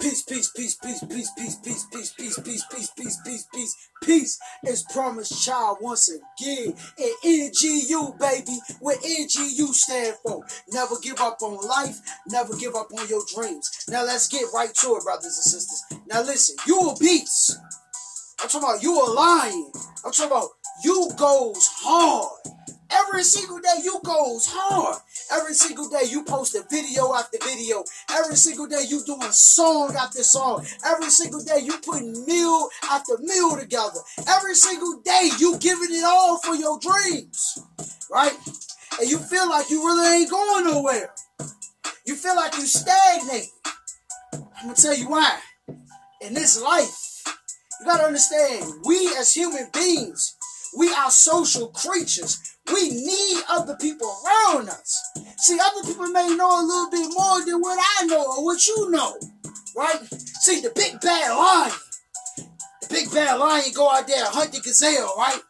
Peace, peace, peace, peace, peace, peace, peace, peace, peace, peace, peace, peace, peace, peace, peace is promised child once again. And NGU, baby, what NGU stand for. Never give up on life, never give up on your dreams. Now let's get right to it, brothers and sisters. Now listen, you a beast. I'm talking about you a lion. I'm talking about you goes hard. Every single day you goes hard. Every single day you post a video after video. Every single day you doing song after song. Every single day you putting meal after meal together. Every single day you giving it all for your dreams. Right? And you feel like you really ain't going nowhere. You feel like you stagnate. I'm gonna tell you why. In this life, you gotta understand, we as human beings, we are social creatures. We need other people around us. See, other people may know a little bit more than what I know or what you know, right? See, the big bad lion, the big bad lion go out there hunt the gazelle, right?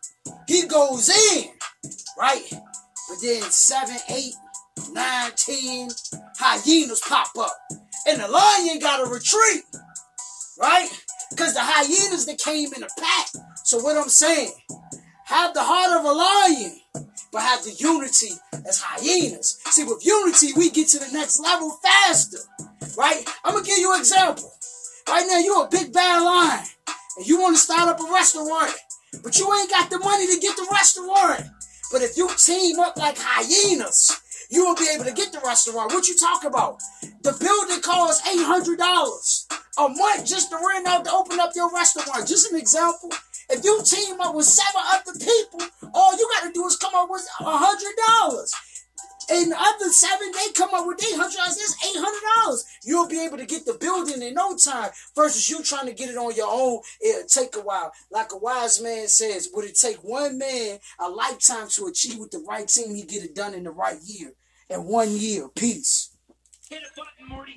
He goes in, right? But then seven, eight, nine, ten hyenas pop up, and the lion got to retreat, right? Because the hyenas that came in a pack. So what I'm saying, have the heart of a lion but have the unity as hyenas. See, with unity, we get to the next level faster, right? I'm gonna give you an example. Right now, you're a big bad lion, and you want to start up a restaurant, but you ain't got the money to get the restaurant. But if you team up like hyenas, you will be able to get the restaurant. What you talk about? The building costs eight hundred dollars a month just to rent out to open up your restaurant. Just an example. If you team up with seven other people, all you got to do is come up with a hundred dollars. And other seven, they come up with eight hundred dollars. That's eight hundred dollars. You'll be able to get the building in no time. Versus you trying to get it on your own, it'll take a while. Like a wise man says, would it take one man a lifetime to achieve with the right team? He get it done in the right year. In one year, peace. Hit a button, Morty.